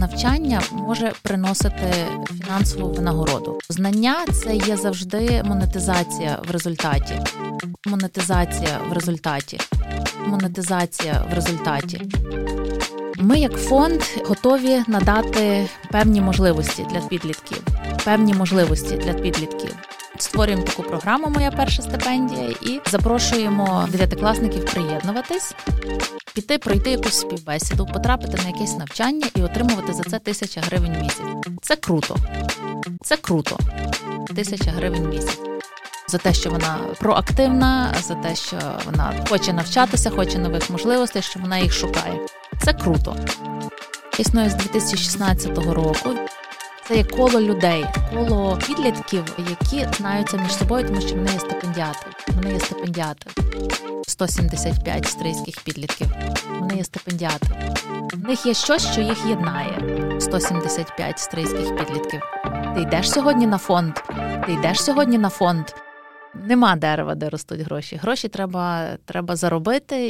навчання може приносити фінансову винагороду. Знання це є завжди монетизація в результаті. Монетизація в результаті. Монетизація в результаті. Ми, як фонд, готові надати певні можливості для підлітків. Певні можливості для підлітків. Створюємо таку програму Моя перша стипендія і запрошуємо дев'ятикласників приєднуватись, піти, пройти якусь співбесіду, потрапити на якесь навчання і отримувати за це тисяча гривень в місяць. Це круто. Це круто. Тисяча гривень в місяць. За те, що вона проактивна, за те, що вона хоче навчатися, хоче нових можливостей, що вона їх шукає. Це круто. Існує з 2016 року. Це є коло людей, коло підлітків, які знаються між собою, тому що вони є стипендіати. Вони є стипендіати. 175 стрийських підлітків. Вони є стипендіати. В них є щось, що їх єднає. 175 стрийських підлітків. Ти йдеш сьогодні на фонд. Ти йдеш сьогодні на фонд. Нема дерева, де ростуть гроші. Гроші треба, треба заробити